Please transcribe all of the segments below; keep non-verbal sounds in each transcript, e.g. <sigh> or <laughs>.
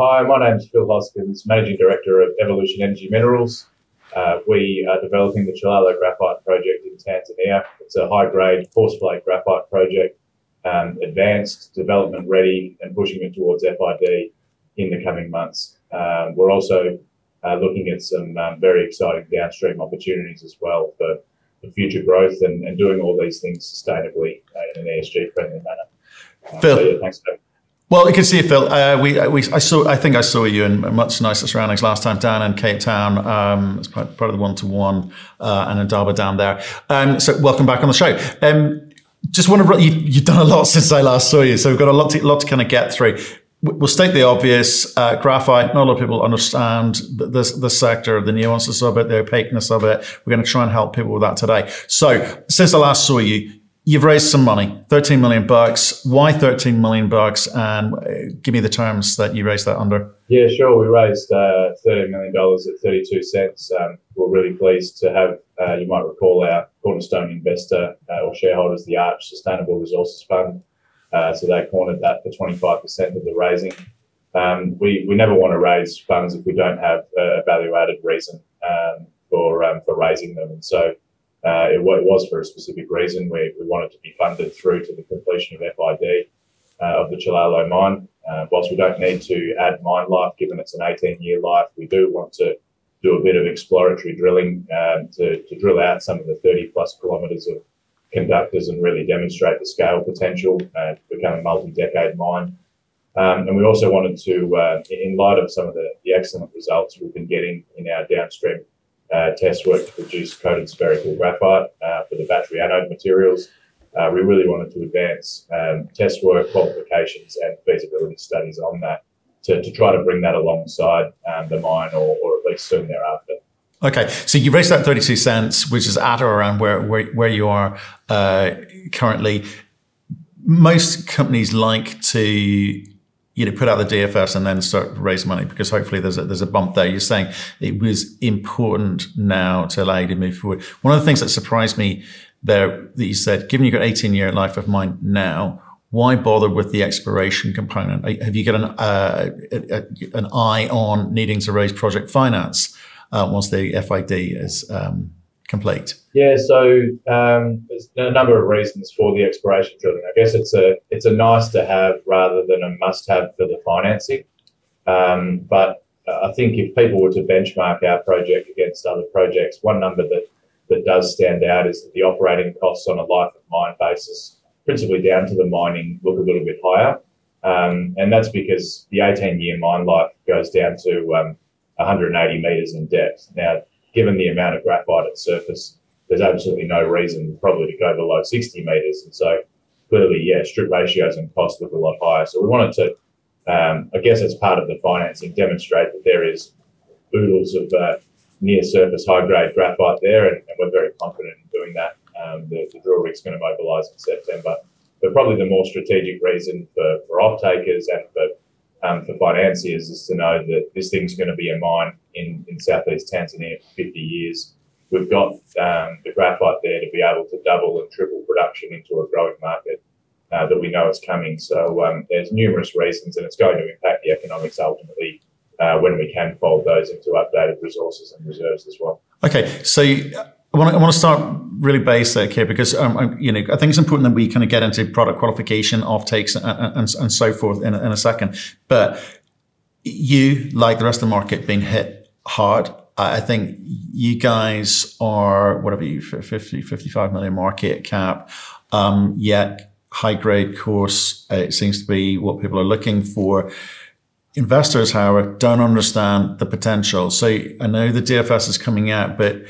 Hi, my name is Phil Hoskins, Managing Director of Evolution Energy Minerals. Uh, we are developing the Chilalo Graphite Project in Tanzania. It's a high-grade coarse flake graphite project, um, advanced, development ready, and pushing it towards FID in the coming months. Um, we're also uh, looking at some um, very exciting downstream opportunities as well for, for future growth and, and, doing all these things sustainably uh, in an ESG friendly manner. Phil, so yeah, thanks. Well, you can see, Phil. Uh, we, we, I saw. I think I saw you in much nicer surroundings last time down in Cape Town. Um, as part, part of the one to one, and Indaba down there. Um, so, welcome back on the show. Um, just want to. You, have done a lot <laughs> since I last saw you, so we've got a lot to, lot to kind of get through. We'll state the obvious. Uh, graphite. Not a lot of people understand the, the sector, the nuances of it, the opaqueness of it. We're going to try and help people with that today. So, since I last saw you, You've raised some money, 13 million bucks. Why 13 million bucks? And uh, give me the terms that you raised that under. Yeah, sure. We raised uh, $13 million at 32 cents. Um, we're really pleased to have, uh, you might recall, our cornerstone investor uh, or shareholders, the Arch Sustainable Resources Fund. Uh, so they cornered that for 25% of the raising. Um, we, we never want to raise funds if we don't have a value added reason um, for, um, for raising them. And so uh, it, it, was for a specific reason. We, we wanted to be funded through to the completion of FID uh, of the Chilalo mine. Uh, whilst we don't need to add mine life, given it's an 18 year life, we do want to do a bit of exploratory drilling um, to, to drill out some of the 30 plus kilometres of conductors and really demonstrate the scale potential uh, to become a multi decade mine. Um, and we also wanted to, uh, in light of some of the, the excellent results we've been getting in our downstream uh, test work to produce coated spherical graphite uh, for the battery anode materials. Uh, we really wanted to advance um, test work, qualifications, and feasibility studies on that to, to try to bring that alongside um, the mine or, or at least soon thereafter. Okay, so you raised that 32 cents, which is at or around where, where, where you are uh, currently. Most companies like to you know, put out the DFS and then start raise money because hopefully there's a, there's a bump there. You're saying it was important now to allow you to move forward. One of the things that surprised me there that you said, given you've got 18 year life of mine now, why bother with the exploration component? Have you got an, uh, an eye on needing to raise project finance uh, once the FID is um, complete? Yeah, so um, there's a number of reasons for the exploration drilling. I guess it's a it's a nice to have rather than a must have for the financing. Um, but I think if people were to benchmark our project against other projects, one number that that does stand out is that the operating costs on a life of mine basis, principally down to the mining, look a little bit higher. Um, and that's because the 18 year mine life goes down to um, 180 metres in depth. Now, given the amount of graphite at surface, there's absolutely no reason probably to go below 60 metres. And so clearly, yeah, strip ratios and costs look a lot higher. So we wanted to, um, I guess, as part of the financing, demonstrate that there is oodles of uh, near surface high grade graphite there, and, and, we're very confident in doing that. Um, the, the, drill rig's going to mobilise in September. But probably the more strategic reason for, for off takers and for um, for financiers is to know that this thing's going to be a mine in, in southeast Tanzania for 50 years. We've got um, the graphite there to be able to double and triple production into a growing market uh, that we know is coming. So um, there's numerous reasons, and it's going to impact the economics ultimately uh, when we can fold those into updated resources and reserves as well. Okay, so. I want, to, I want to start really basic here because um, you know I think it's important that we kind of get into product qualification, off takes, and, and, and so forth in, in a second. But you, like the rest of the market, being hit hard. I think you guys are whatever you 50, 55 million market cap, um, yet high grade coarse. It seems to be what people are looking for. Investors, however, don't understand the potential. So I know the DFS is coming out, but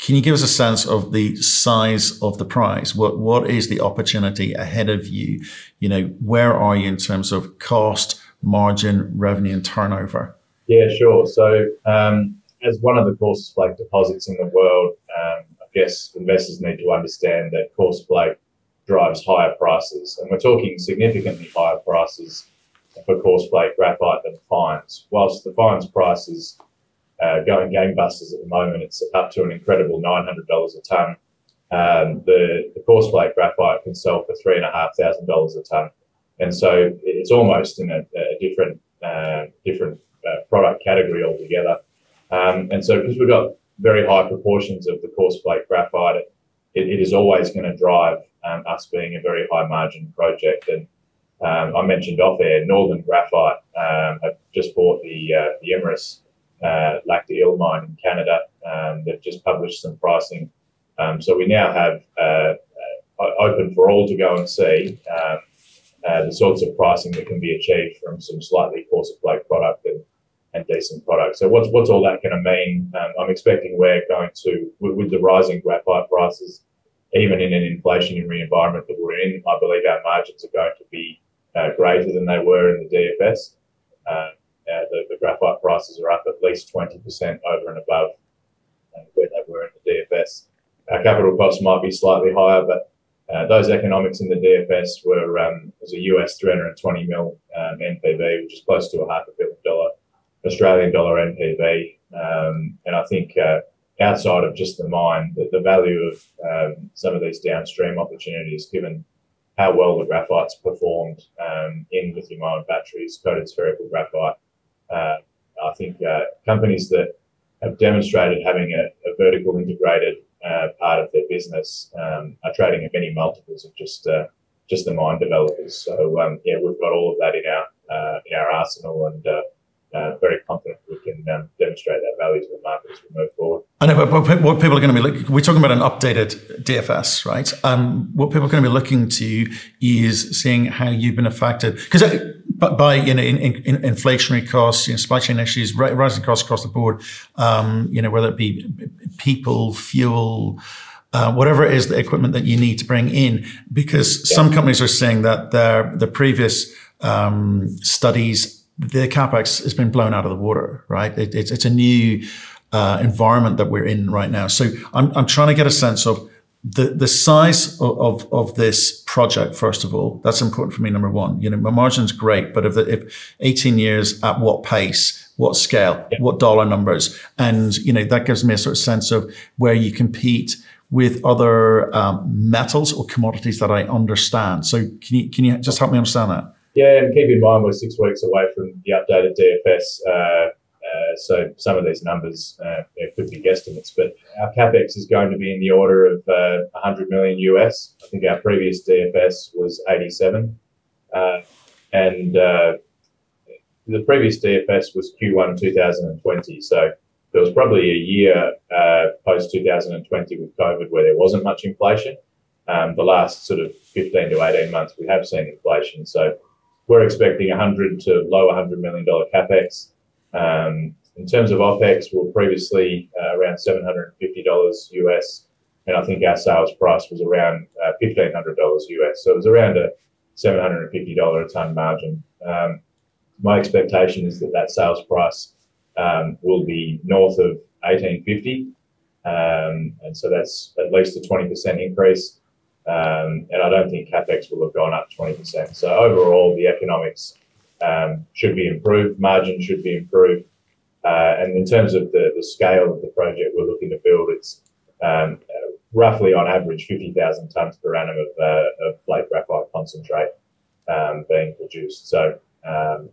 can you give us a sense of the size of the prize? What what is the opportunity ahead of you? You know, where are you in terms of cost, margin, revenue, and turnover? Yeah, sure. So, um, as one of the coarse flake deposits in the world, um, I guess investors need to understand that coarse flake drives higher prices, and we're talking significantly higher prices for coarse flake graphite than fines. Whilst the fines prices uh, going gangbusters at the moment. It's up to an incredible $900 a tonne. Um, the, the coarse flake graphite can sell for $3,500 a tonne. And so it's almost in a, a different uh, different category altogether. Um, and so, because we've got very high proportions of the coarse flake graphite, it, it is always going to drive um, us being a very high margin project. And um, I mentioned off air, Northern Graphite um, have just bought the uh, the Imerys uh, mine in Canada. Um, they've just published some pricing. Um, so we now have uh, uh, open for all to go and see um, uh, the sorts of pricing that can be achieved from some slightly coarser flake product and, and decent product. So what's what's all that going to mean? Um, I'm expecting we're going to with, with, the rising graphite prices, even in an inflationary environment that we're in, I believe our margins are going to be uh, greater than they were in the DFS. Uh, uh, the, the, graphite prices are up at least 20% over and above uh, where they were in the DFS. Our capital costs might be slightly higher, but uh, those economics in the DFS were um, was a US 320 mil um, NPV, which is close to a half a billion dollar Australian dollar NPV. Um, and I think uh, outside of just the mine, the, the value of um, some of these downstream opportunities, given how well the graphite's performed um, in lithium-ion batteries, coated spherical graphite. Uh, I think uh, companies that have demonstrated having a, a vertical integrated uh, part of their business um, are trading at many multiples of just uh, just the mine developers. So um, yeah, we've got all of that in our uh, in our arsenal, and uh, uh, very confident we can um, demonstrate that value to the market as we move forward. I know, but what people are going to be looking, we're talking about an updated DFS, right? Um, what people are going to be looking to is seeing how you've been affected because uh, by you know in, in, inflationary costs, you know, supply chain issues, rising costs across the board. Um, you know, whether it be people, fuel. Uh, whatever it is, the equipment that you need to bring in, because yeah. some companies are saying that their the previous um, studies the capex has been blown out of the water, right? It, it's, it's a new uh, environment that we're in right now. So I'm, I'm trying to get a sense of the, the size of, of, of, this project, first of all. That's important for me, number one. You know, my margin's great, but if, the, if 18 years at what pace, what scale, yeah. what dollar numbers, and, you know, that gives me a sort of sense of where you compete with other um, metals or commodities that I understand. So can you, can you just help me understand that? Yeah, and keep in mind we're six weeks away from the updated DFS. Uh, uh, so some of these numbers uh, could be guesstimates, but our capex is going to be in the order of uh, 100 million US. I think our previous DFS was 87, uh, and uh, the previous DFS was Q1 2020. So there was probably a year uh, post 2020 with COVID where there wasn't much inflation. Um, the last sort of 15 to 18 months, we have seen inflation. So we're expecting 100 to low 100 million dollar capex. Um, in terms of OPEX, we are previously uh, around $750 US, and I think our sales price was around uh, $1,500 US. So it was around a $750 a ton margin. Um, my expectation is that that sales price um, will be north of $1,850, and so that's at least a 20% increase. And I don't think capex will have gone up 20%. So overall, the economics um, should be improved, margin should be improved. Uh, and in terms of the, the scale of the project we're looking to build, it's um, roughly on average 50,000 tonnes per annum of, uh, of flake graphite concentrate um, being produced. So um,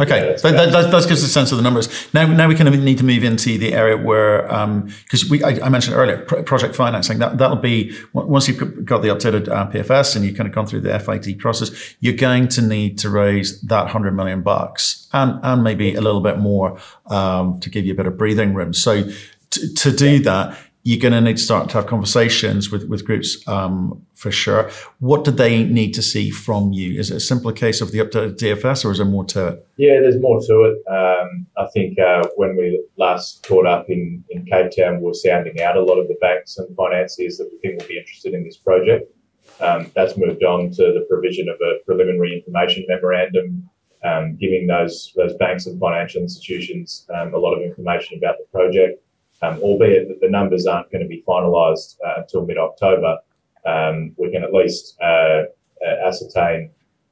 Okay, yeah, that, that, that, gives a sense of the numbers. Now, now we kind of need to move into the area where, because um, we, I, I, mentioned earlier, project financing. That that'll be once you've got the updated uh, PFS and you've kind of gone through the FID process, you're going to need to raise that hundred million bucks and and maybe a little bit more um, to give you a bit of breathing room. So to, to do that, you're going to need to start to have conversations with, with groups um, for sure. What do they need to see from you? Is it a simpler case of the updated DFS or is there more to it? Yeah, there's more to it. Um, I think uh, when we last caught up in, in Cape Town, we were sounding out a lot of the banks and financiers that we think will be interested in this project. Um, that's moved on to the provision of a preliminary information memorandum, um, giving those, those banks and financial institutions um, a lot of information about the project um, albeit that the numbers aren't going to be finalised uh, until mid-October. Um, we can at least uh, uh, ascertain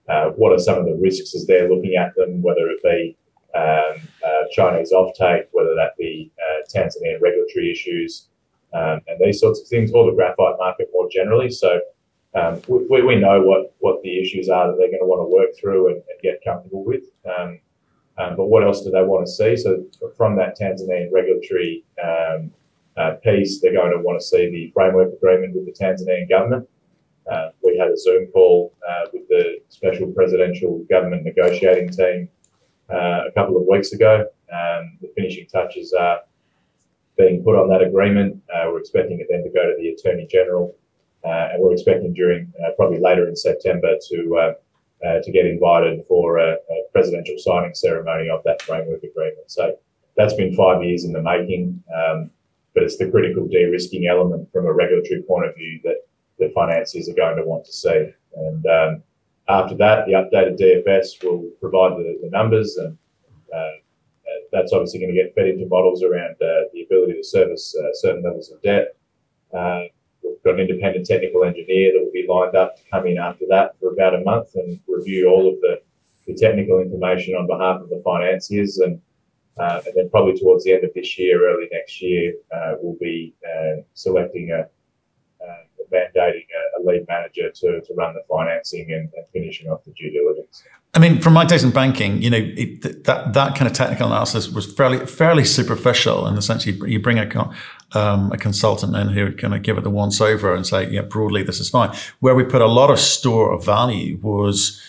uh, what are some of the risks as they're looking at them, whether it be um, uh, Chinese offtake, whether that be Tanzanian regulatory issues, um, and these sorts of things, or the graphite market more generally. So um, we, we know what, what the issues are that they're going to want to work through and, and get comfortable with. Um, Um, but what else do they want to see? So from that Tanzanian regulatory um, uh, piece, they're going to want to see the framework agreement with the Tanzanian government. Uh, we had a Zoom call uh, with the special presidential government negotiating team uh, a couple of weeks ago. Um, the finishing touches are being put on that agreement. Uh, we're expecting it then to go to the Attorney General, uh, and we're expecting during probably later in September to to get invited for a, a presidential signing ceremony of that framework agreement. So that's been five years in the making. Um, but it's the critical de-risking element from a regulatory point of view that the financiers are going to want to see. And um, after that, the updated DFS will provide the, the numbers, and uh, that's obviously going to get fed into models around uh, the ability to service uh, certain levels of debt. Got an independent technical engineer that will be lined up to come in after that for about a month and review all of the, the technical information on behalf of the financiers and uh, and then probably towards the end of this year, early next year, uh, we'll be uh, selecting a, uh, mandating a, a, lead manager to, to run the financing and, and, finishing off the due diligence. I mean, from my days in banking, you know, it, that that kind of technical analysis was fairly fairly superficial in the sense you, you bring a um, a consultant in who would kind of give it the once over and say, yeah, broadly this is fine. Where we put a lot of store of value was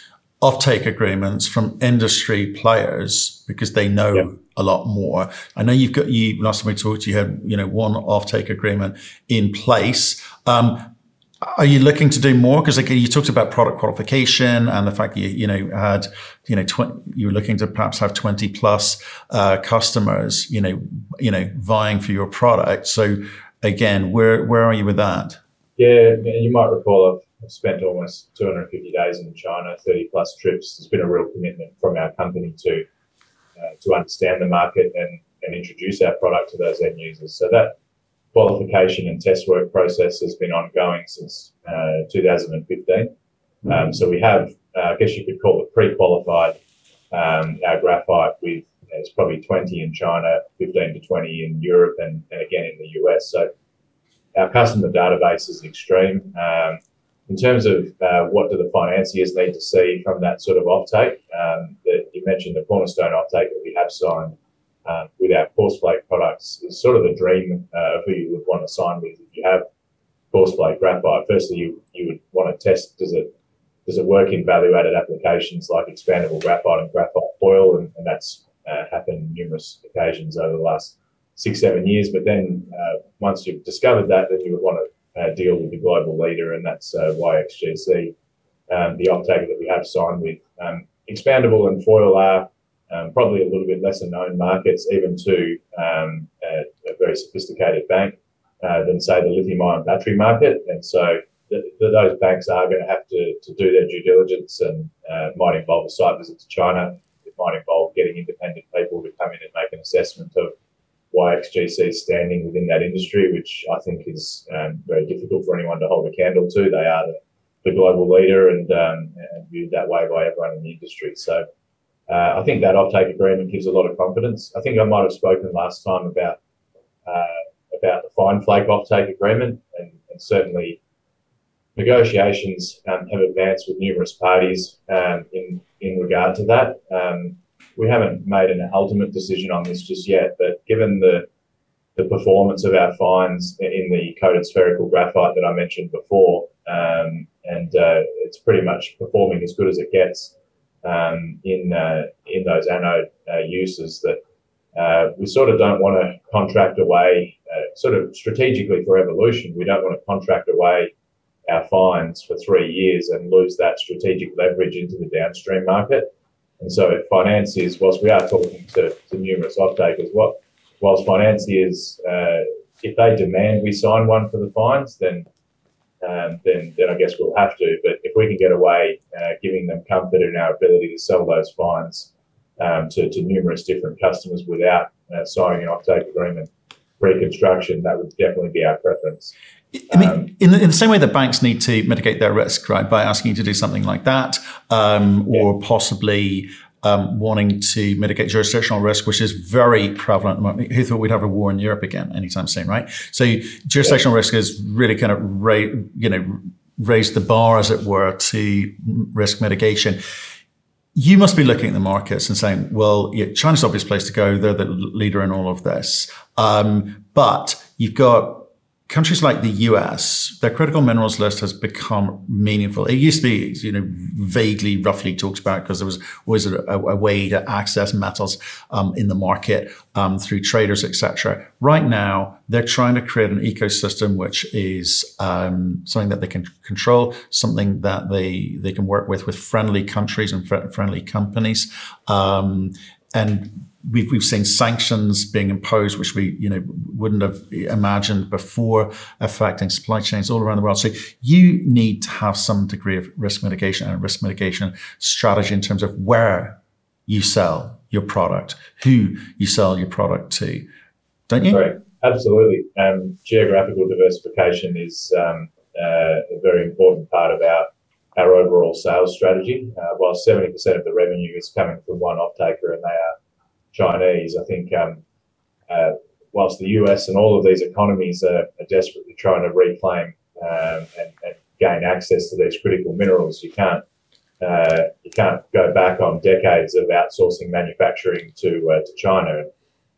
offtake agreements from industry players because they know yep. a lot more. I know you've got you last time we talked, you had you know one offtake agreement in place. Um, are you looking to do more? Because like you talked about product qualification and the fact that you you know had you know tw- you were looking to perhaps have twenty plus uh, customers you know you know vying for your product. So again, where where are you with that? Yeah, you might recall I've spent almost 250 days in China, 30 plus trips. It's been a real commitment from our company to uh, to understand the market and, and introduce our product to those end users. So that qualification and test work process has been ongoing since uh, 2015. Um, so we have, uh, I guess you could call it pre-qualified um, our graphite with it's probably 20 in China, 15 to 20 in Europe, and, and again in the US. So our customer database is extreme. Um, in terms of uh, what do the financiers need to see from that sort of offtake, um, that you mentioned the cornerstone offtake that we have signed um, with our coarse flake products is sort of the dream uh, of who you would want to sign with. If you have coarse flake graphite, firstly you, you would want to test does it does it work in value added applications like expandable graphite and graphite foil, and, and that's uh, happened numerous occasions over the last six seven years. But then uh, once you've discovered that, then you would want to uh, deal with the global leader, and that's uh, YXGC, um, the offtake that we have signed with. Um, expandable and foil are um, probably a little bit lesser known markets, even to um, a, a, very sophisticated bank uh, than, say, the lithium ion battery market. And so th- th- those banks are going to have to, to do their due diligence and uh, might involve a site visit to China. It might involve getting independent people to come in and make an assessment of YXGC's standing within that industry, which I think is um, very difficult for anyone to hold a candle to. They are the, the global leader and, um, and, viewed that way by everyone in the industry. So uh, I think that offtake agreement gives a lot of confidence. I think I might have spoken last time about uh, about the fine flake offtake agreement, and, and certainly negotiations um, have advanced with numerous parties um, in in regard to that. Um, we haven't made an ultimate decision on this just yet, but given the the performance of our fines in the coated spherical graphite that I mentioned before, um, and uh, it's pretty much performing as good as it gets um, in uh, in those anode uh, uses. That uh, we sort of don't want to contract away, uh, sort of strategically for evolution, we don't want to contract away our fines for three years and lose that strategic leverage into the downstream market. And so financiers, whilst we are talking to, to numerous off-takers, what, whilst financiers, uh, if they demand we sign one for the fines, then um, then then I guess we'll have to. But if we can get away, uh, giving them comfort in our ability to sell those fines um, to, to numerous different customers without uh, signing an offtake agreement pre-construction, that would definitely be our preference. I mean, um, in, the, in the same way that banks need to mitigate their risk, right, by asking you to do something like that, um, yeah. or possibly um, wanting to mitigate jurisdictional risk, which is very prevalent. Who thought we'd have a war in Europe again anytime soon, right? So jurisdictional risk is really kind of ra- you know raised the bar, as it were, to risk mitigation. you must be looking at the markets and saying, well, yeah, China's obvious place to go. They're the leader in all of this. Um, but you've got countries like the US, their critical minerals list has become meaningful. It used to be, you know, vaguely, roughly talked about because there was always a, a, way to access metals um, in the market um, through traders, etc. Right now, they're trying to create an ecosystem which is um, something that they can control, something that they they can work with with friendly countries and fr- friendly companies, um, and we've we've seen sanctions being imposed, which we you know wouldn't have imagined before, affecting supply chains all around the world. So you need to have some degree of risk mitigation and risk mitigation strategy in terms of where you sell your product, who you sell your product to, don't you? Right. Absolutely. Um, geographical diversification is um, uh, a very important part of our our overall sales strategy. Uh, while 70% of the revenue is coming from one off-taker and they are Chinese. I think um, uh, whilst the US and all of these economies are, are desperately trying to reclaim um, and, and, gain access to these critical minerals, you can't uh, you can't go back on decades of outsourcing manufacturing to uh, to China.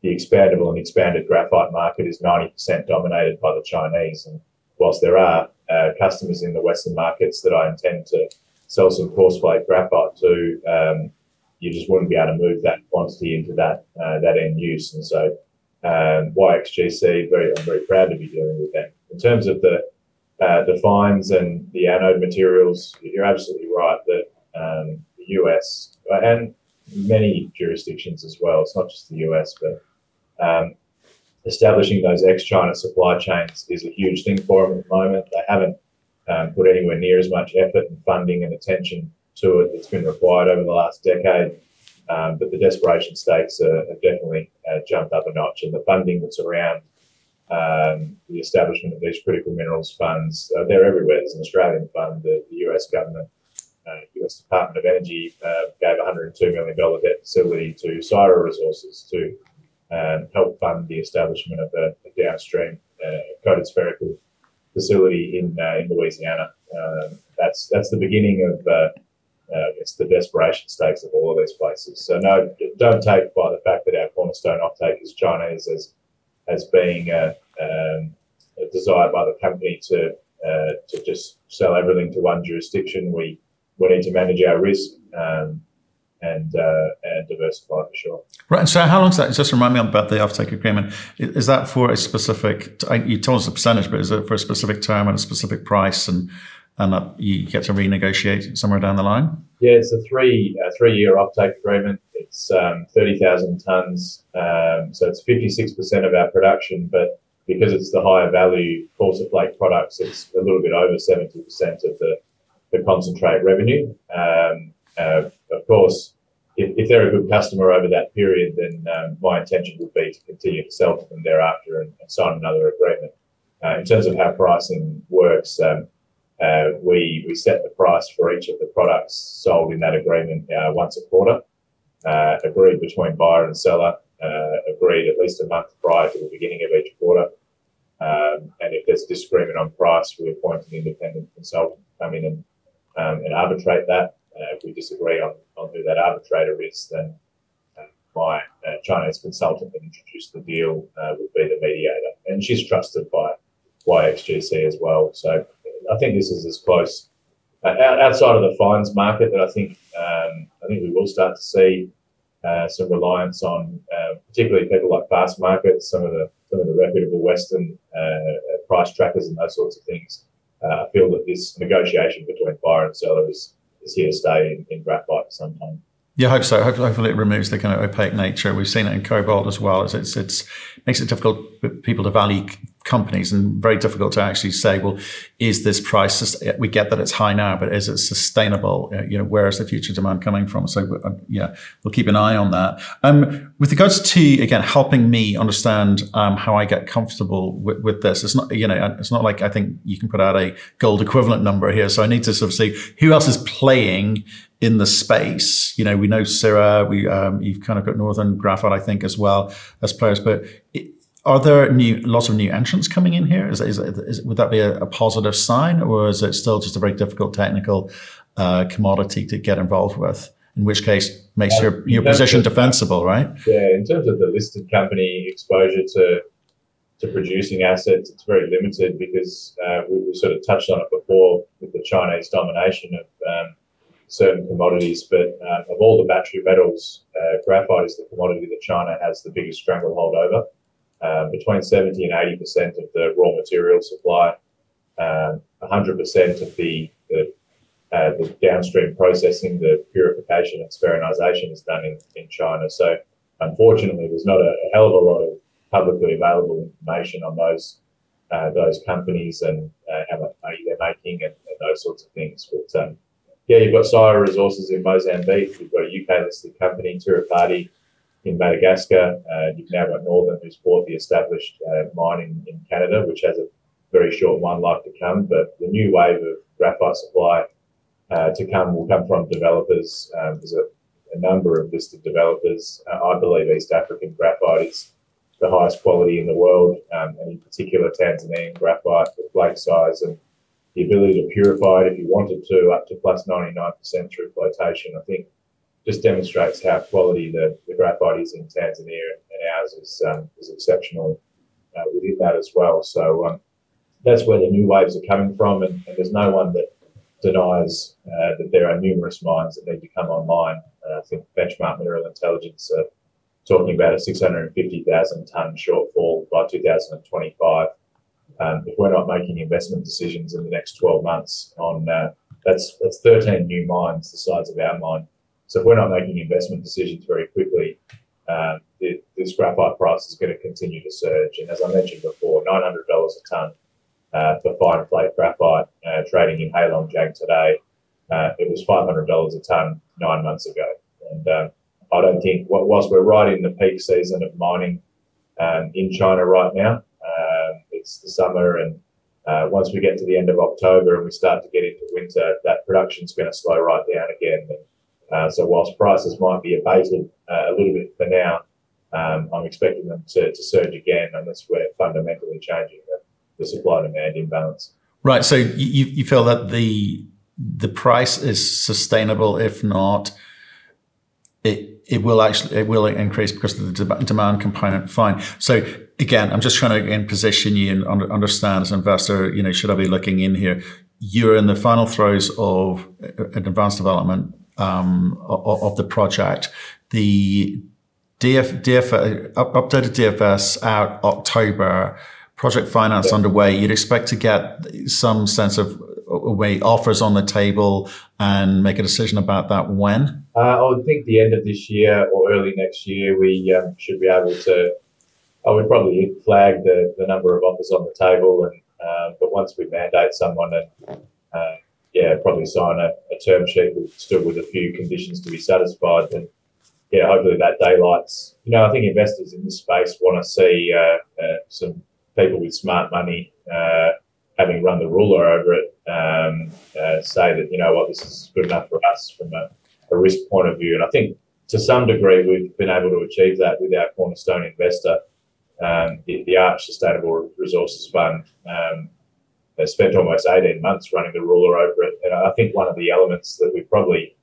The expandable and expanded graphite market is 90% dominated by the Chinese. And whilst there are uh, customers in the Western markets that I intend to sell some coarse flake graphite to, um, you just wouldn't be able to move that quantity into that uh, that end use. And so, um, YXGC, very I'm very proud to be dealing with them. In terms of the uh, the fines and the anode materials, you're absolutely right that um, the US and many jurisdictions as well. It's not just the US, but um, establishing those ex-China supply chains is a huge thing for them at the moment. They haven't um, put anywhere near as much effort and funding and attention to it that's been required over the last decade. Um, but the desperation stakes are, have definitely uh, jumped up a notch, and the funding that's around um, the establishment of these critical minerals funds, uh, they're everywhere. There's an Australian fund, the, the US government, uh, US Department of Energy uh, gave $102 million debt facility to Syrah Resources to um, help fund the establishment of a, a downstream uh, coated spherical facility in uh, in Louisiana. Um, that's that's the beginning of uh, it's the desperation stakes of all of these places. So no, don't take by the fact that our cornerstone offtake is Chinese as as being a, um, a desire by the company to uh, to just sell everything to one jurisdiction. We we need to manage our risk um, and uh, and diversify for sure. Right. And so, how long is that? Just remind me about the offtake agreement. Is that for a specific? You told us the percentage, but is it for a specific term and a specific price and and you get to renegotiate somewhere down the line? Yeah, it's a three a three year offtake agreement. It's um, thirty thousand tons, um, so it's fifty six percent of our production. But because it's the higher value flake products, it's a little bit over seventy percent of the the concentrate revenue. Um, uh, of course, if, if, they're a good customer over that period, then um, my intention would be to continue to sell to them thereafter and, and sign another agreement. Uh, in terms of how pricing works, um, uh, we, we set the price for each of the products sold in that agreement uh, once a quarter, uh, agreed between buyer and seller, uh, agreed at least a month prior to the beginning of each quarter. Um, and if there's disagreement on price, we appoint an independent consultant to come in and, um, and arbitrate that. Uh, if we disagree on, on who that arbitrator is, then uh, my Chinese consultant that introduced the deal would be the mediator. And she's trusted by YXGC as well. So I think this is as close uh, outside of the fines market that I think um, I think we will start to see uh, some reliance on, uh, particularly people like Fastmarkets, some of the some of the reputable Western uh, price trackers and those sorts of things. Uh, I feel that this negotiation between buyer and seller is, is here to stay in, in graphite for some time. Yeah, I hope so. Hopefully, it removes the kind of opaque nature. We've seen it in cobalt as well. It's, it's, it's makes it difficult for people to value companies and very difficult to actually say, well, is this price? We get that it's high now, but is it sustainable? Uh, you know, where is the future demand coming from? So, uh, yeah, we'll keep an eye on that. Um, with regards to again helping me understand um, how I get comfortable with, with, this, it's not you know it's not like I think you can put out a gold equivalent number here. So I need to sort of see who else is playing in the space. You know, we know Syrah, we um, you've kind of got Northern Graphite, I think, as well as players. But it, are there new lots of new entrants coming in here? Is, is, is would that be a, a, positive sign, or is it still just a very difficult technical uh, commodity to get involved with? in which case makes Uh, your, your position of- defensible, right? Yeah, in terms of the listed company exposure to to producing assets, it's very limited because uh, we, we sort of touched on it before with the Chinese domination of um, certain commodities. But uh, of all the battery metals, uh, graphite is the commodity that China has the biggest stranglehold over. Um, between 70 and 80 percent of the raw material supply, um, 100 percent of the the, uh, the downstream processing, the purification and spheronization is done in, in China. So unfortunately, there's not a, a hell of a lot of publicly available information on those uh, those companies and uh, how much money they're making and, and those sorts of things. But um, yeah, you've got Syrah Resources in Mozambique. You've got a UK listed company, Tirupati, in Madagascar. You've now got Northern, who's bought the established uh, mine in, in Canada, which has a very short mine life to come. But the new wave of graphite supply uh, to come will come from developers. Um, there's a, a number of listed developers. Uh, I believe East African graphite is the highest quality in the world, um, and in particular Tanzanian graphite the flake size and the ability to purify it if you wanted to up to plus 99% through flotation. I think just demonstrates how quality the, the graphite is in Tanzania and ours is, um, is exceptional uh, within that as well. So um, that's where the new waves are coming from, and, and there's no one that denies uh, that there are numerous mines that need to come online. Uh, I think Benchmark Mineral Intelligence are talking about a 650,000 tonne shortfall by 2025. Um, if we're not making investment decisions in the next 12 months on uh, that's that's 13 new mines the size of our mine. So if we're not making investment decisions very quickly, um, the, this graphite price is going to continue to surge. And as I mentioned before, $900 a tonne uh, for fine plate graphite uh, trading in Heilongjiang Jiang today. Uh, it was $500 a tonne nine months ago. And um, I don't think, whilst we're right in the peak season of mining um, in China right now, um, it's the summer, and uh, once we get to the end of October and we start to get into winter, that production's going to slow right down again. And, uh, so whilst prices might be abated uh, a little bit for now, um, I'm expecting them to, to surge again unless we're fundamentally changing the, the supply demand imbalance. Right. So you, you feel that the the price is sustainable, if not, it it will actually it will increase because of the demand component. Fine. So again, I'm just trying to again position you and under, understand as an investor. You know, should I be looking in here? You're in the final throes of an advanced development um, of, of, the project. The DF, DF updated DFS out October. Project finance yeah. underway. You'd expect to get some sense of way offers on the table and make a decision about that when? Uh, I would think the end of this year or early next year, we um, should be able to. I would probably flag the, the number of offers on the table, and uh, but once we mandate someone and uh, yeah, probably sign a, a, term sheet with still with a few conditions to be satisfied, then yeah, hopefully that daylights. You know, I think investors in this space want to see uh, uh, some people with smart money uh, having run the ruler over it um, uh, say that you know what this is good enough for us from a, a, risk point of view. And I think to some degree we've been able to achieve that with our cornerstone investor, um, the, the, Arch Sustainable Resources Fund. Um, they spent almost 18 months running the ruler over it. And I think one of the elements that we probably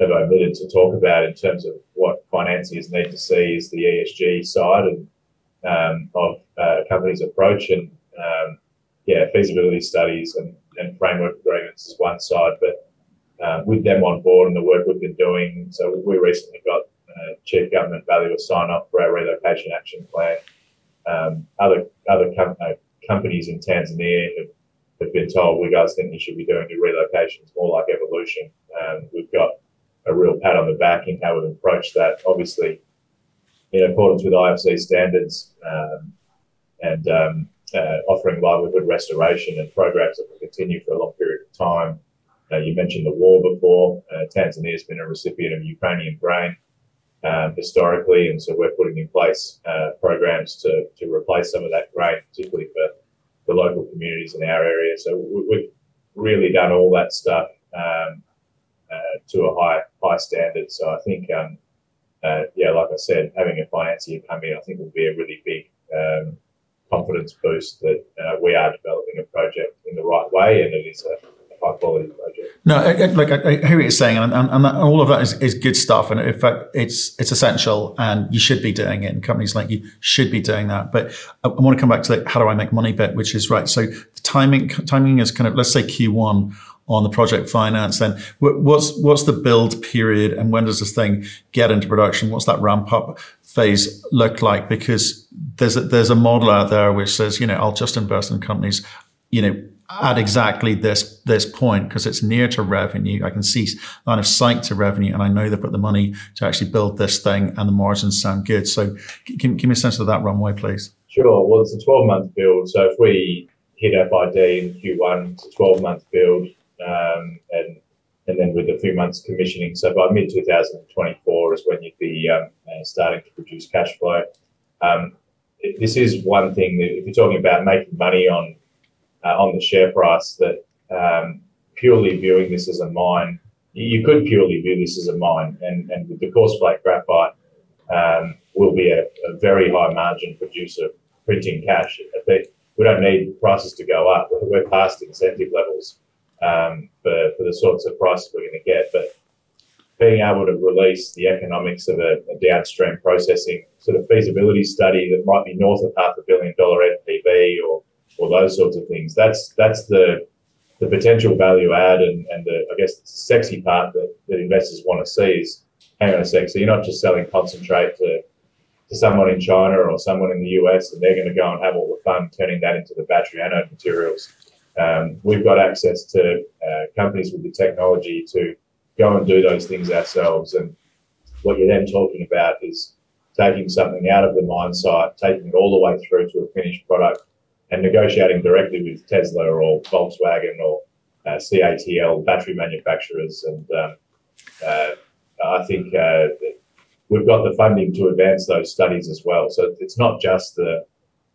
have omitted to talk about in terms of what financiers need to see is the ESG side and um, of uh, a company's approach and um, yeah, feasibility studies and and framework agreements is one side, but uh, with them on board and the work we've been doing. So we recently got uh, chief government valuer sign off for our relocation action plan. Um, other other com- uh, companies in Tanzania have, have been told we guys think you should be doing your relocations more like evolution. Um, we've got a real pat on the back in how we've approached that. Obviously, in accordance with IFC standards, um, and um, uh, offering livelihood restoration and programs that will continue for a long period of time. Uh, you mentioned the war before. Uh, Tanzania has been a recipient of Ukrainian grain um, historically, and so we're putting in place uh, programs to, to replace some of that grain, particularly for the local communities in our area. So we, have really done all that stuff um, uh, to a high high standard. So I think, um, uh, yeah, like I said, having a financier come in, I think will be a really big um, confidence boost that uh, we are developing a project in the right way and it is a high quality project. No, like I, I hear what you're saying, and, and, and all of that is, is good stuff, and in fact, it's it's essential, and you should be doing it, and companies like you should be doing that. But I, I want to come back to the how do I make money bit, which is right. So the timing timing is kind of let's say Q1 on the project finance. Then what's what's the build period, and when does this thing get into production? What's that ramp up phase look like? Because there's a, there's a model out there which says you know I'll just invest in companies, you know at exactly this this point because it's near to revenue. I can see line of sight to revenue, and I know they've got the money to actually build this thing, and the margins sound good. So, give, give me a sense of that runway, please. Sure. Well, it's a 12 month build. So if we hit FID in Q1, it's a 12 month build, um, and and then with a few months commissioning. So by mid 2024 is when you'd be um, uh, starting to produce cash flow. Um, this is one thing that if you're talking about making money on uh, on the share price that um, purely viewing this as a mine, you could purely view this as a mine, and, and with the coarse flake graphite, um, will be a, a, very high margin producer printing cash. We don't need prices to go up. We're past incentive levels um, for, for the sorts of prices we're going to get. But being able to release the economics of a, a, downstream processing sort of feasibility study that might be north of half a billion dollar NPV or or those sorts of things. That's that's the the potential value add and, and the I guess the sexy part that, that investors want to see is hang on a sec. So you're not just selling concentrate to to someone in China or someone in the US and they're going to go and have all the fun turning that into the battery anode materials. Um, we've got access to uh, companies with the technology to go and do those things ourselves. And what you're then talking about is taking something out of the mine site, taking it all the way through to a finished product, and negotiating directly with Tesla or Volkswagen or uh, CATL battery manufacturers. And um, uh, I think uh, we've got the funding to advance those studies as well. So it's not just the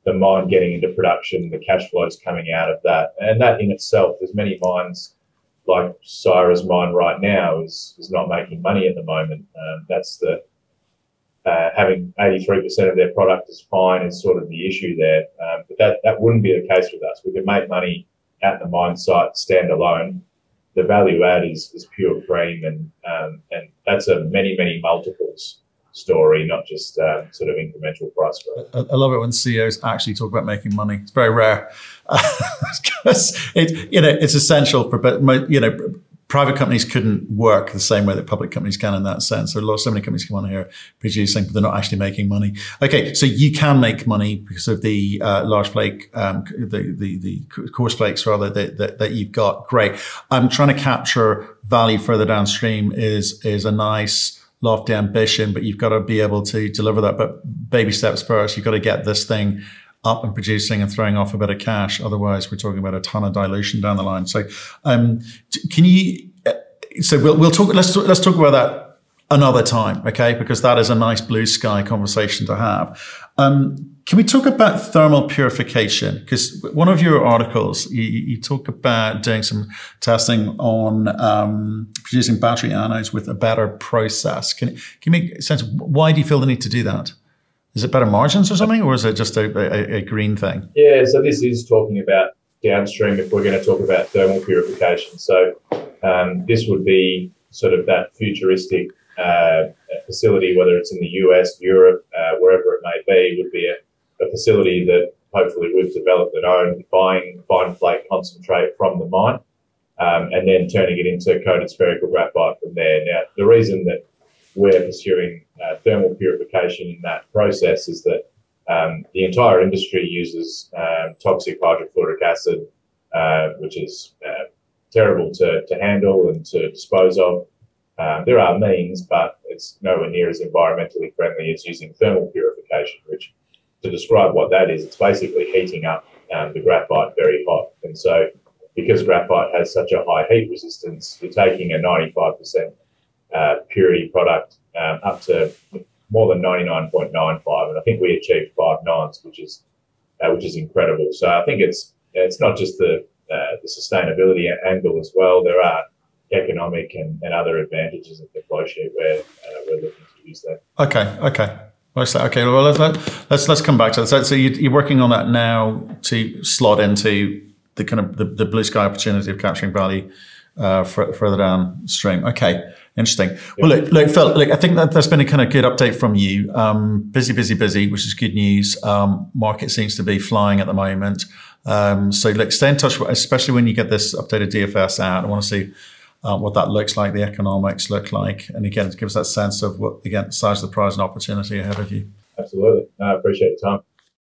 the mine getting into production, the cash flows coming out of that, and that in itself, there's many mines like Syrah's mine right now is is not making money at the moment. Um, that's the uh, having 83% of their product is fine is sort of the issue there. Um, but that, that wouldn't be the case with us. We could make money at the mine site standalone. The value add is, is pure cream, and um, and that's a many many multiples story, not just um, sort of incremental price growth. I, love it when CEOs actually talk about making money. It's very rare <laughs> because it you know it's essential for you know private companies couldn't work the same way that public companies can in that sense. There are so many companies come on here producing, but they're not actually making money. Okay, so you can make money because of the uh, large flake, um, the, the, the coarse flakes rather that, that, that, you've got. Great. I'm trying to capture value further downstream is is a nice lofty ambition, but you've got to be able to deliver that. But baby steps first. You've got to get this thing up and producing and throwing off a bit of cash. Otherwise, we're talking about a ton of dilution down the line. So, um, can you? Uh, so we'll we'll talk. Let's let's talk about that another time, okay? Because that is a nice blue sky conversation to have. Um, can we talk about thermal purification? Because one of your articles, you, you, talk about doing some testing on um, producing battery anodes with a better process. Can, can you make sense? Why do you feel the need to do that? Is it better margins or something, or is it just a, a, a green thing? Yeah, so this is talking about downstream if we're going to talk about thermal purification. So um, this would be sort of that futuristic uh, facility, whether it's in the US, Europe, uh, wherever it may be, would be a, a, facility that hopefully we've developed and own, buying fine flake concentrate from the mine, um, and then turning it into coated spherical graphite from there. Now, the reason that we're pursuing uh, thermal purification in that process is that um, the entire industry uses um, toxic hydrofluoric acid, uh, which is uh, terrible to, to handle and to dispose of. Um, there are means, but it's nowhere near as environmentally friendly as using thermal purification, which to describe what that is, it's basically heating up um, the graphite very hot. And so, because graphite has such a high heat resistance, you're taking a 95% uh, purity product um, up to more than 99.95, and I think we achieved five nines, which is uh, which is incredible. So I think it's it's not just the uh, the sustainability angle as well. There are economic and, and other advantages of the flow sheet where uh, we're looking to use that. Okay, okay. Okay, well let's let's let's come back to that. So, so you, are working on that now to slot into the kind of the, the blue sky opportunity of capturing value uh, further downstream. Okay, interesting. Well, look, look, Phil, look, I think that that's been a kind of good update from you. Um, busy, busy, busy, which is good news. Um, market seems to be flying at the moment. Um, so, look, stay in touch, especially when you get this updated DFS out. I want to see uh, what that looks like, the economics look like, and again, it gives that sense of what again, size of the prize and opportunity ahead of you. Absolutely, I appreciate your time.